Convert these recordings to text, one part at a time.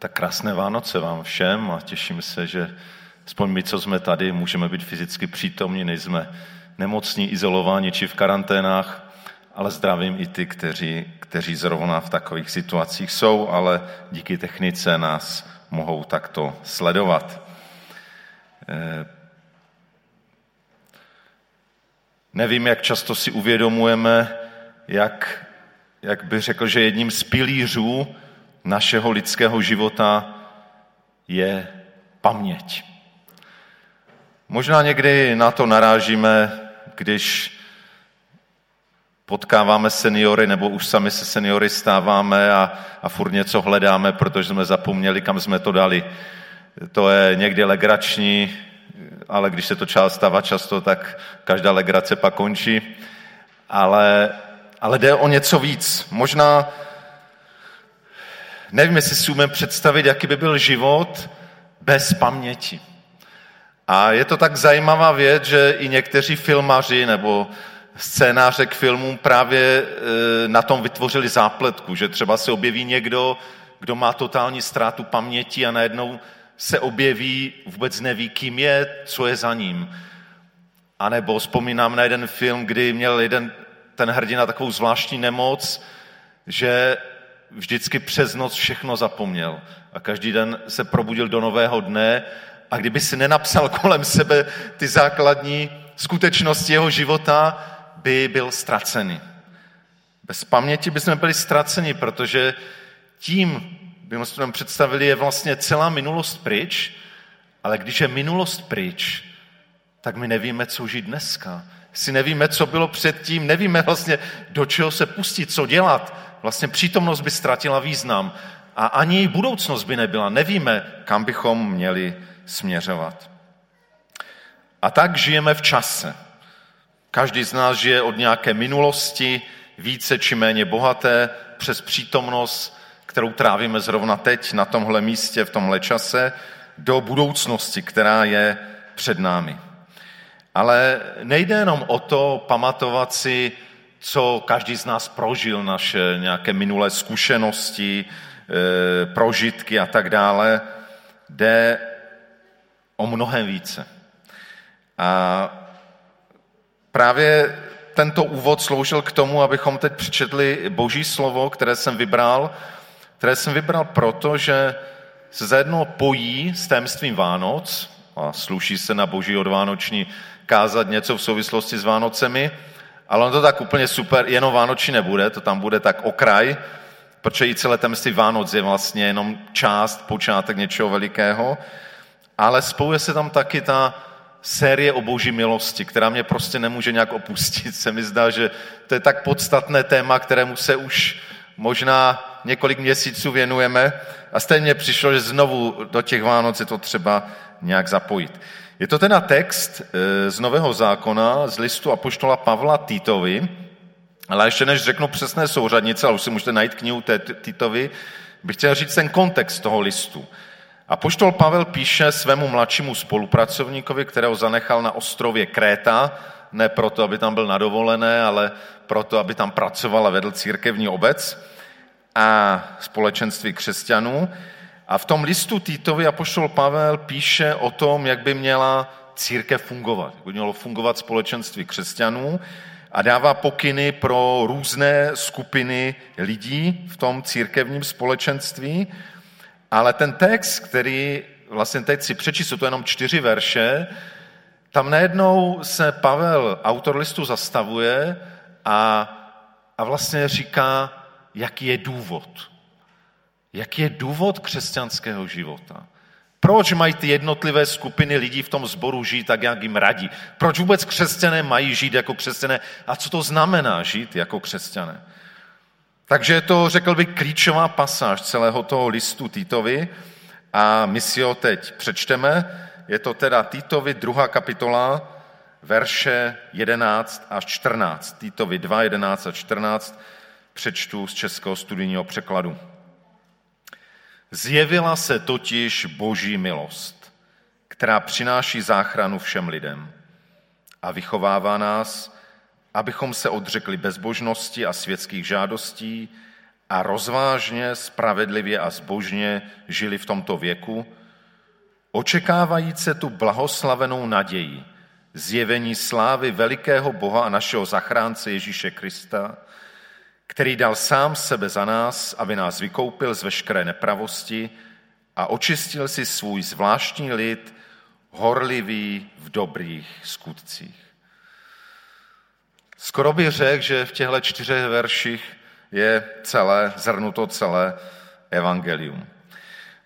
Tak krásné Vánoce vám všem a těším se, že aspoň my, co jsme tady, můžeme být fyzicky přítomní, nejsme nemocní, izolováni či v karanténách, ale zdravím i ty, kteří, kteří zrovna v takových situacích jsou, ale díky technice nás mohou takto sledovat. Eh, nevím, jak často si uvědomujeme, jak, jak bych řekl, že jedním z pilířů našeho lidského života je paměť. Možná někdy na to narážíme, když potkáváme seniory, nebo už sami se seniory stáváme a, a furt něco hledáme, protože jsme zapomněli, kam jsme to dali. To je někdy legrační, ale když se to část stává často, tak každá legrace pak končí. Ale, ale jde o něco víc. Možná Nevím, jestli si umím představit, jaký by byl život bez paměti. A je to tak zajímavá věc, že i někteří filmaři nebo scénáře k filmům právě e, na tom vytvořili zápletku, že třeba se objeví někdo, kdo má totální ztrátu paměti a najednou se objeví, vůbec neví, kým je, co je za ním. A nebo vzpomínám na jeden film, kdy měl jeden ten hrdina takovou zvláštní nemoc, že vždycky přes noc všechno zapomněl. A každý den se probudil do nového dne a kdyby si nenapsal kolem sebe ty základní skutečnosti jeho života, by byl ztracený. Bez paměti bychom byli ztraceni, protože tím, bychom si představili, je vlastně celá minulost pryč, ale když je minulost pryč, tak my nevíme, co žít dneska. Si nevíme, co bylo předtím, nevíme vlastně, do čeho se pustit, co dělat vlastně přítomnost by ztratila význam a ani budoucnost by nebyla. Nevíme, kam bychom měli směřovat. A tak žijeme v čase. Každý z nás žije od nějaké minulosti, více či méně bohaté, přes přítomnost, kterou trávíme zrovna teď, na tomhle místě, v tomhle čase, do budoucnosti, která je před námi. Ale nejde jenom o to pamatovat si co každý z nás prožil, naše nějaké minulé zkušenosti, e, prožitky a tak dále, jde o mnohem více. A právě tento úvod sloužil k tomu, abychom teď přečetli boží slovo, které jsem vybral, které jsem vybral proto, že se zajedno pojí s témstvím Vánoc, a sluší se na boží odvánoční kázat něco v souvislosti s Vánocemi, ale on to tak úplně super, jenom Vánoční nebude, to tam bude tak okraj, protože i celé temství Vánoc je vlastně jenom část, počátek něčeho velikého, ale spojuje se tam taky ta série o boží milosti, která mě prostě nemůže nějak opustit. Se mi zdá, že to je tak podstatné téma, kterému se už možná několik měsíců věnujeme a stejně přišlo, že znovu do těch Vánoc je to třeba nějak zapojit. Je to teda text eh, z Nového zákona, z listu Apoštola Pavla Týtovi, ale ještě než řeknu přesné souřadnice, ale už si můžete najít knihu Týtovi, bych chtěl říct ten kontext toho listu. Apoštol Pavel píše svému mladšímu spolupracovníkovi, kterého zanechal na ostrově Kréta, ne proto, aby tam byl nadovolené, ale proto, aby tam pracoval a vedl církevní obec a společenství křesťanů. A v tom listu Týtovi apoštol Pavel píše o tom, jak by měla církev fungovat, jak by mělo fungovat společenství křesťanů a dává pokyny pro různé skupiny lidí v tom církevním společenství. Ale ten text, který vlastně teď si přečíst, jsou to jenom čtyři verše, tam najednou se Pavel, autor listu, zastavuje a, a vlastně říká, jaký je důvod Jaký je důvod křesťanského života? Proč mají ty jednotlivé skupiny lidí v tom sboru žít tak, jak jim radí? Proč vůbec křesťané mají žít jako křesťané? A co to znamená žít jako křesťané? Takže je to, řekl bych, klíčová pasáž celého toho listu Týtovi a my si ho teď přečteme. Je to teda Týtovi druhá kapitola, verše 11 až 14. Týtovi 2, 11 a 14 přečtu z českého studijního překladu. Zjevila se totiž boží milost, která přináší záchranu všem lidem a vychovává nás, abychom se odřekli bezbožnosti a světských žádostí a rozvážně, spravedlivě a zbožně žili v tomto věku, očekávajíce tu blahoslavenou naději, zjevení slávy velikého Boha a našeho zachránce Ježíše Krista, který dal sám sebe za nás, aby nás vykoupil z veškeré nepravosti a očistil si svůj zvláštní lid, horlivý v dobrých skutcích. Skoro bych řekl, že v těchto čtyřech verších je celé, zhrnuto celé evangelium.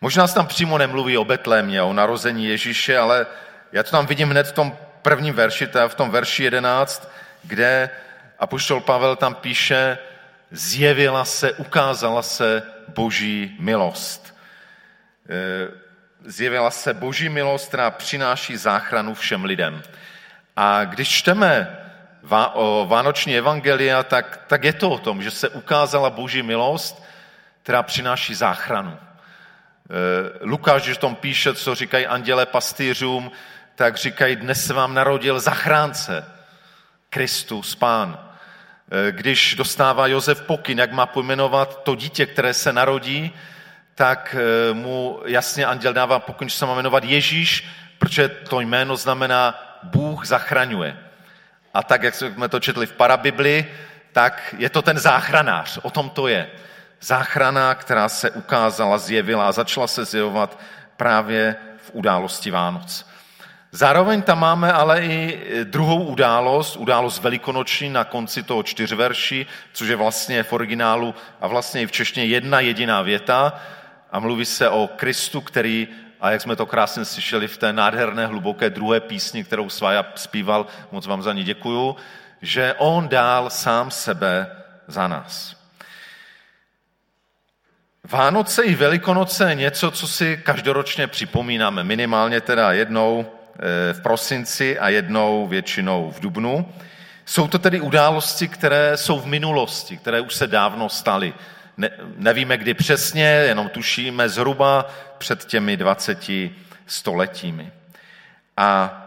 Možná se tam přímo nemluví o Betlémě, o narození Ježíše, ale já to tam vidím hned v tom prvním verši, teda v tom verši 11, kde apoštol Pavel tam píše, zjevila se, ukázala se boží milost. E, zjevila se boží milost, která přináší záchranu všem lidem. A když čteme o Vánoční evangelia, tak, tak je to o tom, že se ukázala boží milost, která přináší záchranu. E, Lukáš, když tom píše, co říkají anděle pastýřům, tak říkají, dnes se vám narodil zachránce, Kristus, Pán. E, když dostává Josef pokyn, jak má pojmenovat to dítě, které se narodí, tak e, mu jasně anděl dává pokyn, že se má jmenovat Ježíš, protože to jméno znamená Bůh zachraňuje. A tak, jak jsme to četli v parabibli, tak je to ten záchranář, o tom to je. Záchrana, která se ukázala, zjevila a začala se zjevovat právě v události Vánoc. Zároveň tam máme ale i druhou událost, událost velikonoční na konci toho čtyřverší, což je vlastně v originálu a vlastně i v češtině jedna jediná věta a mluví se o Kristu, který a jak jsme to krásně slyšeli v té nádherné, hluboké druhé písni, kterou Svaja zpíval, moc vám za ní děkuju, že on dál sám sebe za nás. Vánoce i Velikonoce je něco, co si každoročně připomínáme, minimálně teda jednou v prosinci a jednou většinou v dubnu. Jsou to tedy události, které jsou v minulosti, které už se dávno staly. Ne, nevíme, kdy přesně, jenom tušíme zhruba před těmi 20 stoletími. A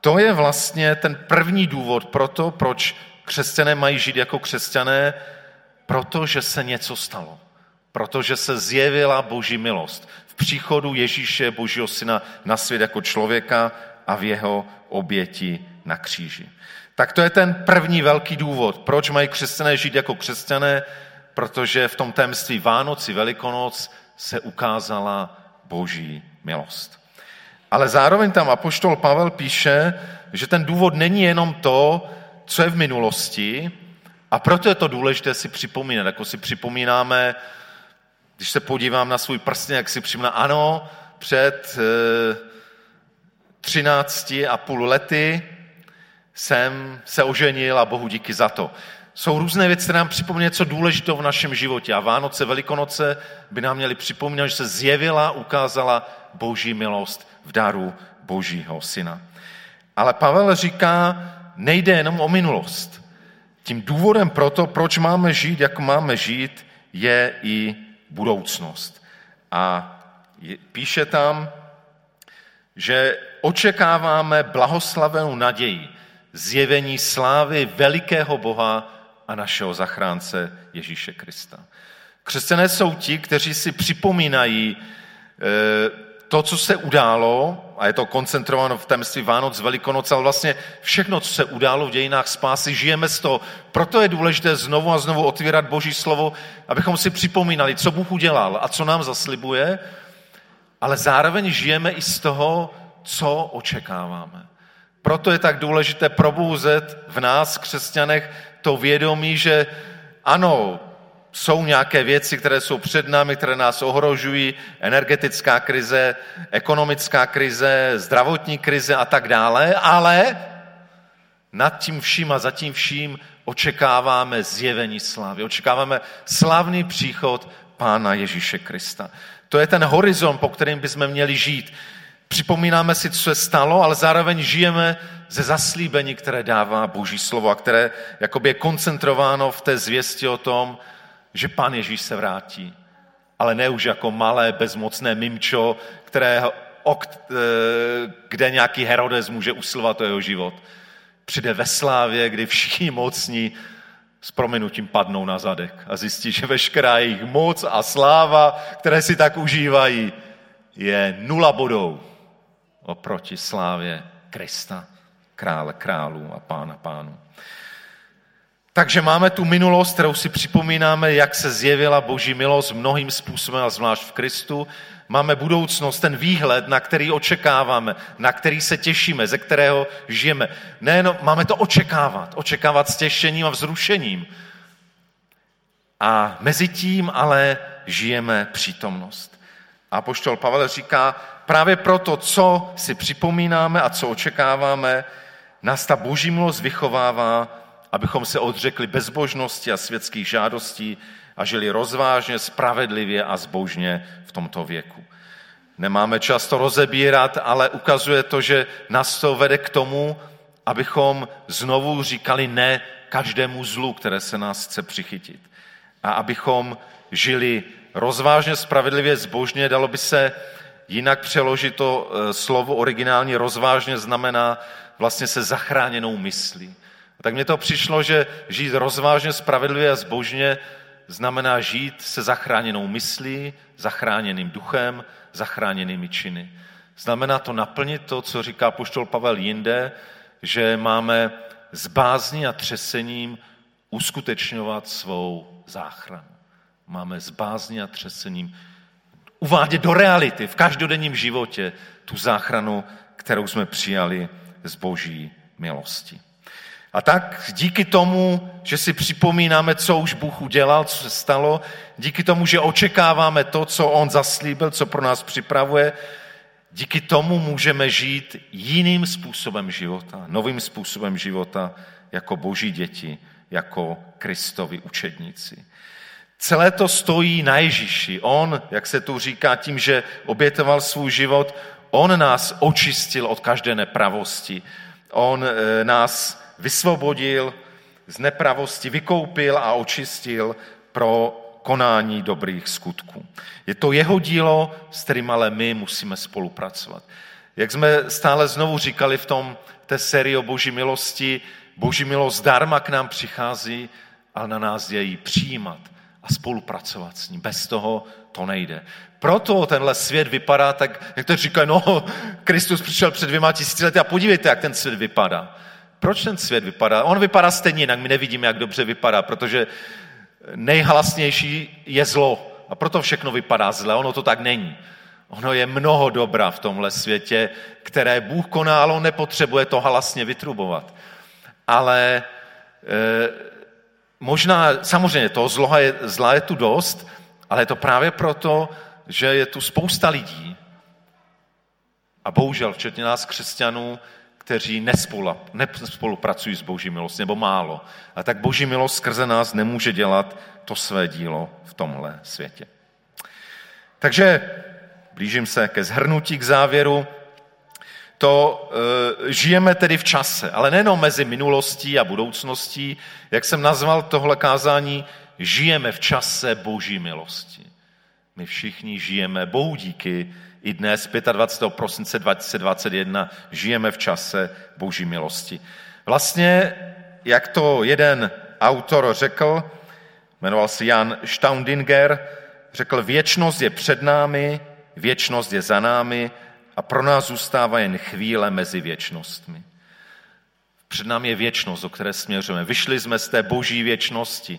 to je vlastně ten první důvod pro to, proč křesťané mají žít jako křesťané, protože se něco stalo. Protože se zjevila boží milost příchodu Ježíše, božího syna, na svět jako člověka a v jeho oběti na kříži. Tak to je ten první velký důvod, proč mají křesťané žít jako křesťané, protože v tom tajemství Vánoci, Velikonoc se ukázala boží milost. Ale zároveň tam apoštol Pavel píše, že ten důvod není jenom to, co je v minulosti, a proto je to důležité si připomínat, jako si připomínáme, když se podívám na svůj prstně, jak si připomínám, ano, před e, 13 a půl lety jsem se oženil a Bohu díky za to jsou různé věci, které nám připomínají něco důležitého v našem životě. A Vánoce, Velikonoce by nám měly připomínat, že se zjevila, ukázala boží milost v daru božího syna. Ale Pavel říká, nejde jenom o minulost. Tím důvodem pro to, proč máme žít, jak máme žít, je i budoucnost. A píše tam, že očekáváme blahoslavenou naději, zjevení slávy velikého Boha a našeho zachránce Ježíše Krista. Křesťané jsou ti, kteří si připomínají eh, to, co se událo, a je to koncentrováno v tajemství Vánoc, Velikonoc, ale vlastně všechno, co se událo v dějinách spásy, žijeme z toho. Proto je důležité znovu a znovu otvírat Boží slovo, abychom si připomínali, co Bůh udělal a co nám zaslibuje, ale zároveň žijeme i z toho, co očekáváme. Proto je tak důležité probouzet v nás, křesťanech, to vědomí, že ano, jsou nějaké věci, které jsou před námi, které nás ohrožují, energetická krize, ekonomická krize, zdravotní krize a tak dále, ale nad tím vším a za tím vším očekáváme zjevení slávy. Očekáváme slavný příchod Pána Ježíše Krista. To je ten horizont, po kterým bychom měli žít. Připomínáme si, co se stalo, ale zároveň žijeme ze zaslíbení, které dává Boží slovo a které jakoby je koncentrováno v té zvěsti o tom, že Pán Ježíš se vrátí. Ale ne už jako malé, bezmocné mimčo, které, e, kde nějaký Herodes může usilovat o jeho život. Přijde ve slávě, kdy všichni mocní s prominutím padnou na zadek a zjistí, že veškerá jejich moc a sláva, které si tak užívají, je nula bodou oproti slávě Krista, krále králů a pána pánů. Takže máme tu minulost, kterou si připomínáme, jak se zjevila Boží milost mnohým způsobem, a zvlášť v Kristu. Máme budoucnost, ten výhled, na který očekáváme, na který se těšíme, ze kterého žijeme. Nejenom máme to očekávat, očekávat s těšením a vzrušením. A mezi tím ale žijeme přítomnost. A poštol Pavel říká, právě proto, co si připomínáme a co očekáváme, nás ta boží milost vychovává abychom se odřekli bezbožnosti a světských žádostí a žili rozvážně, spravedlivě a zbožně v tomto věku. Nemáme čas to rozebírat, ale ukazuje to, že nás to vede k tomu, abychom znovu říkali ne každému zlu, které se nás chce přichytit. A abychom žili rozvážně, spravedlivě, zbožně, dalo by se jinak přeložit to eh, slovo originální rozvážně znamená vlastně se zachráněnou myslí. A tak mně to přišlo, že žít rozvážně, spravedlivě a zbožně znamená žít se zachráněnou myslí, zachráněným duchem, zachráněnými činy. Znamená to naplnit to, co říká poštol Pavel jinde, že máme s bázní a třesením uskutečňovat svou záchranu. Máme s bázní a třesením uvádět do reality v každodenním životě tu záchranu, kterou jsme přijali z boží milosti. A tak díky tomu, že si připomínáme, co už Bůh udělal, co se stalo, díky tomu, že očekáváme to, co On zaslíbil, co pro nás připravuje, díky tomu můžeme žít jiným způsobem života, novým způsobem života jako boží děti, jako Kristovi učedníci. Celé to stojí na Ježíši. On, jak se tu říká, tím, že obětoval svůj život, on nás očistil od každé nepravosti. On eh, nás vysvobodil z nepravosti, vykoupil a očistil pro konání dobrých skutků. Je to jeho dílo, s kterým ale my musíme spolupracovat. Jak jsme stále znovu říkali v tom té sérii o boží milosti, boží milost darma k nám přichází, ale na nás je jí přijímat a spolupracovat s ním. Bez toho to nejde. Proto tenhle svět vypadá tak, jak to říkají, no, Kristus přišel před dvěma tisíci lety a podívejte, jak ten svět vypadá proč ten svět vypadá? On vypadá stejně, jinak my nevidíme, jak dobře vypadá, protože nejhlasnější je zlo. A proto všechno vypadá zle. Ono to tak není. Ono je mnoho dobra v tomhle světě, které Bůh koná, ale on nepotřebuje to hlasně vytrubovat. Ale e, možná, samozřejmě to zlo je, zla je tu dost, ale je to právě proto, že je tu spousta lidí, a bohužel, včetně nás křesťanů, kteří nespolupracují s boží milostí, nebo málo. A tak boží milost skrze nás nemůže dělat to své dílo v tomhle světě. Takže blížím se ke zhrnutí, k závěru. To e, žijeme tedy v čase, ale nejenom mezi minulostí a budoucností, jak jsem nazval tohle kázání, žijeme v čase boží milosti. My všichni žijeme, bohu díky, i dnes, 25. prosince 2021, žijeme v čase boží milosti. Vlastně, jak to jeden autor řekl, jmenoval se Jan Staundinger, řekl, věčnost je před námi, věčnost je za námi a pro nás zůstává jen chvíle mezi věčnostmi. Před námi je věčnost, o které směřujeme. Vyšli jsme z té boží věčnosti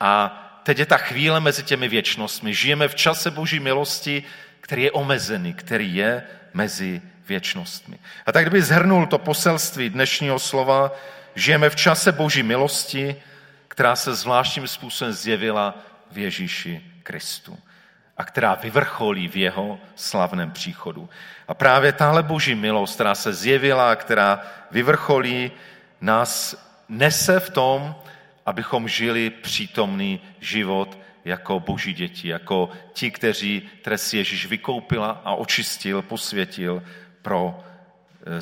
a teď je ta chvíle mezi těmi věčnostmi. Žijeme v čase boží milosti, který je omezený, který je mezi věčnostmi. A tak kdyby zhrnul to poselství dnešního slova, žijeme v čase boží milosti, která se zvláštním způsobem zjevila v Ježíši Kristu a která vyvrcholí v jeho slavném příchodu. A právě tahle boží milost, která se zjevila, která vyvrcholí, nás nese v tom, abychom žili přítomný život jako boží děti, jako ti, kteří, si Ježíš vykoupila a očistil, posvětil pro eh,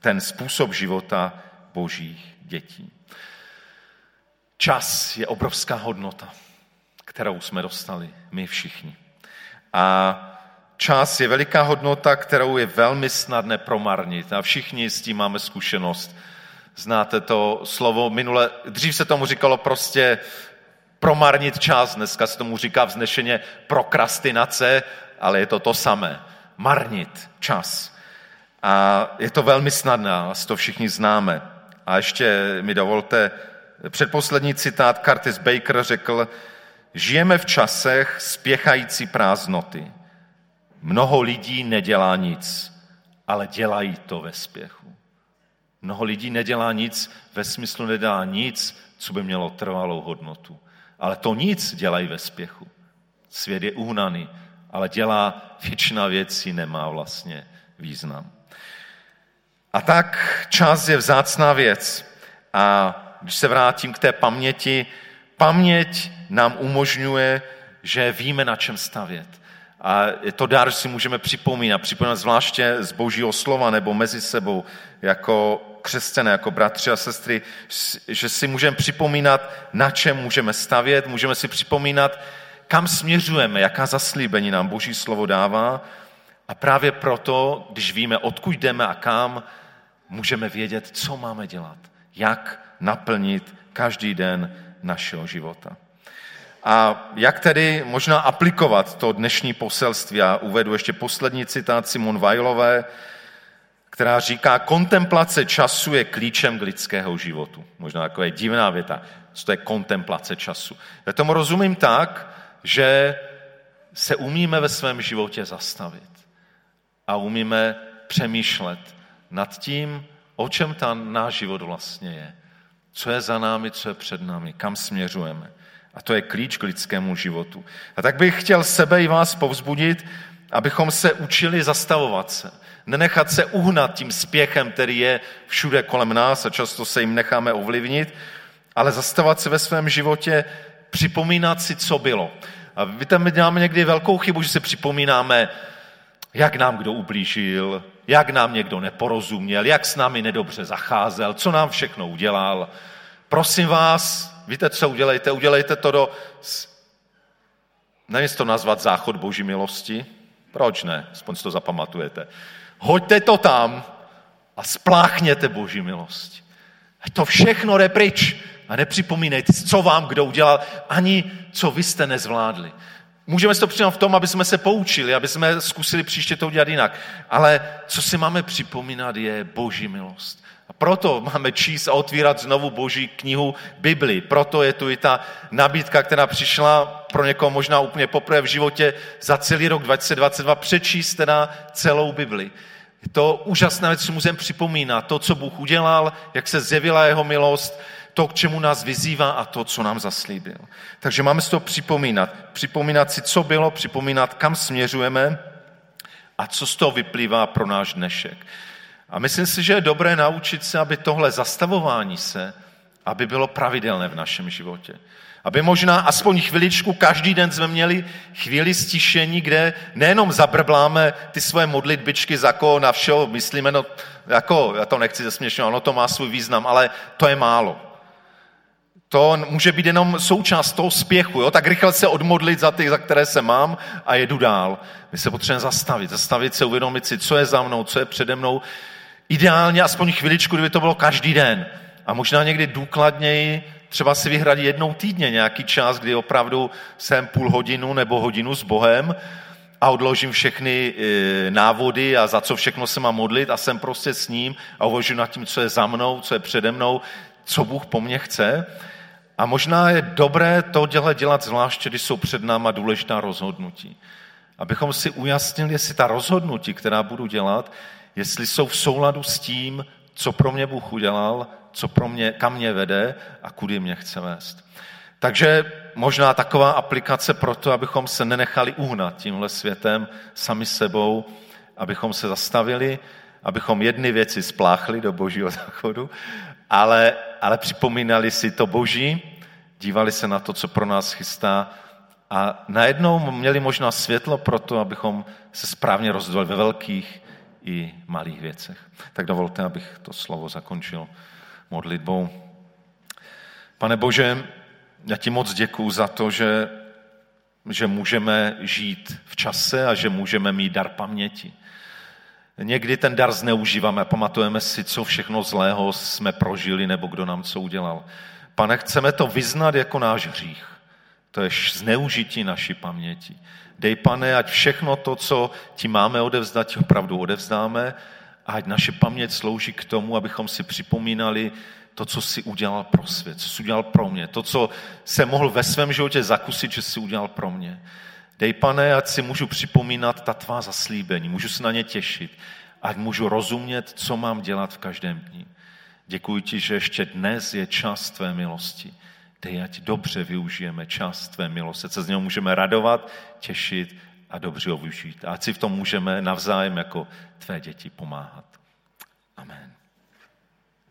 ten způsob života božích dětí. Čas je obrovská hodnota, kterou jsme dostali my všichni. A čas je veliká hodnota, kterou je velmi snadné promarnit. A všichni s tím máme zkušenost Znáte to slovo minule, dřív se tomu říkalo prostě promarnit čas, dneska se tomu říká vznešeně prokrastinace, ale je to to samé. Marnit čas. A je to velmi snadné, asi to všichni známe. A ještě mi dovolte, předposlední citát Curtis Baker řekl, žijeme v časech spěchající prázdnoty. Mnoho lidí nedělá nic, ale dělají to ve spěchu. Mnoho lidí nedělá nic, ve smyslu nedá nic, co by mělo trvalou hodnotu. Ale to nic dělají ve spěchu. Svět je uhnaný, ale dělá většina věcí, nemá vlastně význam. A tak čas je vzácná věc. A když se vrátím k té paměti, paměť nám umožňuje, že víme, na čem stavět. A je to dar, že si můžeme připomínat, připomínat zvláště z božího slova nebo mezi sebou jako křesťané, jako bratři a sestry, že si můžeme připomínat, na čem můžeme stavět, můžeme si připomínat, kam směřujeme, jaká zaslíbení nám boží slovo dává. A právě proto, když víme, odkud jdeme a kam, můžeme vědět, co máme dělat, jak naplnit každý den našeho života. A jak tedy možná aplikovat to dnešní poselství? Já uvedu ještě poslední citát Simon Vajlové, která říká, kontemplace času je klíčem k lidského životu. Možná taková divná věta, co to je kontemplace času. Já tomu rozumím tak, že se umíme ve svém životě zastavit a umíme přemýšlet nad tím, o čem ten náš život vlastně je. Co je za námi, co je před námi, kam směřujeme. A to je klíč k lidskému životu. A tak bych chtěl sebe i vás povzbudit, abychom se učili zastavovat se. Nenechat se uhnat tím spěchem, který je všude kolem nás a často se jim necháme ovlivnit, ale zastavovat se ve svém životě, připomínat si, co bylo. A my děláme někdy velkou chybu, že si připomínáme, jak nám kdo ublížil, jak nám někdo neporozuměl, jak s námi nedobře zacházel, co nám všechno udělal. Prosím vás, víte, co udělejte? Udělejte to do... Nevím to nazvat záchod boží milosti. Proč ne? Aspoň si to zapamatujete. Hoďte to tam a spláchněte boží milost. To všechno jde pryč. A nepřipomínejte, co vám kdo udělal, ani co vy jste nezvládli. Můžeme si to přijmout v tom, aby jsme se poučili, aby jsme zkusili příště to udělat jinak. Ale co si máme připomínat, je boží milost. A proto máme číst a otvírat znovu boží knihu Bibli. Proto je tu i ta nabídka, která přišla pro někoho možná úplně poprvé v životě za celý rok 2022 přečíst teda celou Bibli. Je to úžasná věc, co můžeme připomínat. To, co Bůh udělal, jak se zjevila jeho milost, to, k čemu nás vyzývá a to, co nám zaslíbil. Takže máme si to připomínat. Připomínat si, co bylo, připomínat, kam směřujeme a co z toho vyplývá pro náš dnešek. A myslím si, že je dobré naučit se, aby tohle zastavování se, aby bylo pravidelné v našem životě. Aby možná aspoň chviličku každý den jsme měli chvíli stišení, kde nejenom zabrbláme ty svoje modlitbičky, za koho na všeho myslíme, no jako, já to nechci zesměšňovat, ono to má svůj význam, ale to je málo. To může být jenom součást toho spěchu. Jo? Tak rychle se odmodlit za ty, za které se mám a jedu dál. My se potřebujeme zastavit, zastavit se, uvědomit si, co je za mnou, co je přede mnou. Ideálně aspoň chviličku, kdyby to bylo každý den. A možná někdy důkladněji třeba si vyhradit jednou týdně nějaký čas, kdy opravdu jsem půl hodinu nebo hodinu s Bohem a odložím všechny e, návody a za co všechno se mám modlit a jsem prostě s ním a uvažuji nad tím, co je za mnou, co je přede mnou, co Bůh po mně chce. A možná je dobré to dělat, dělat zvláště, když jsou před náma důležitá rozhodnutí. Abychom si ujasnili, jestli ta rozhodnutí, která budu dělat, jestli jsou v souladu s tím, co pro mě Bůh udělal, co pro mě, kam mě vede a kudy mě chce vést. Takže možná taková aplikace pro to, abychom se nenechali uhnat tímhle světem sami sebou, abychom se zastavili, abychom jedny věci spláchli do božího záchodu ale, ale připomínali si to boží, dívali se na to, co pro nás chystá a najednou měli možná světlo pro to, abychom se správně rozhodli ve velkých i malých věcech. Tak dovolte, abych to slovo zakončil modlitbou. Pane Bože, já ti moc děkuju za to, že, že můžeme žít v čase a že můžeme mít dar paměti. Někdy ten dar zneužíváme pamatujeme si, co všechno zlého jsme prožili nebo kdo nám co udělal. Pane, chceme to vyznat jako náš hřích. To je zneužití naší paměti. Dej, pane, ať všechno to, co ti máme odevzdat, ti opravdu odevzdáme a ať naše paměť slouží k tomu, abychom si připomínali to, co jsi udělal pro svět, co jsi udělal pro mě, to, co se mohl ve svém životě zakusit, že jsi udělal pro mě. Dej, pane, ať si můžu připomínat ta tvá zaslíbení, můžu se na ně těšit, ať můžu rozumět, co mám dělat v každém dní. Děkuji ti, že ještě dnes je čas tvé milosti. Dej, ať dobře využijeme čas tvé milosti, se z něho můžeme radovat, těšit a dobře ho využít. A ať si v tom můžeme navzájem jako tvé děti pomáhat. Amen.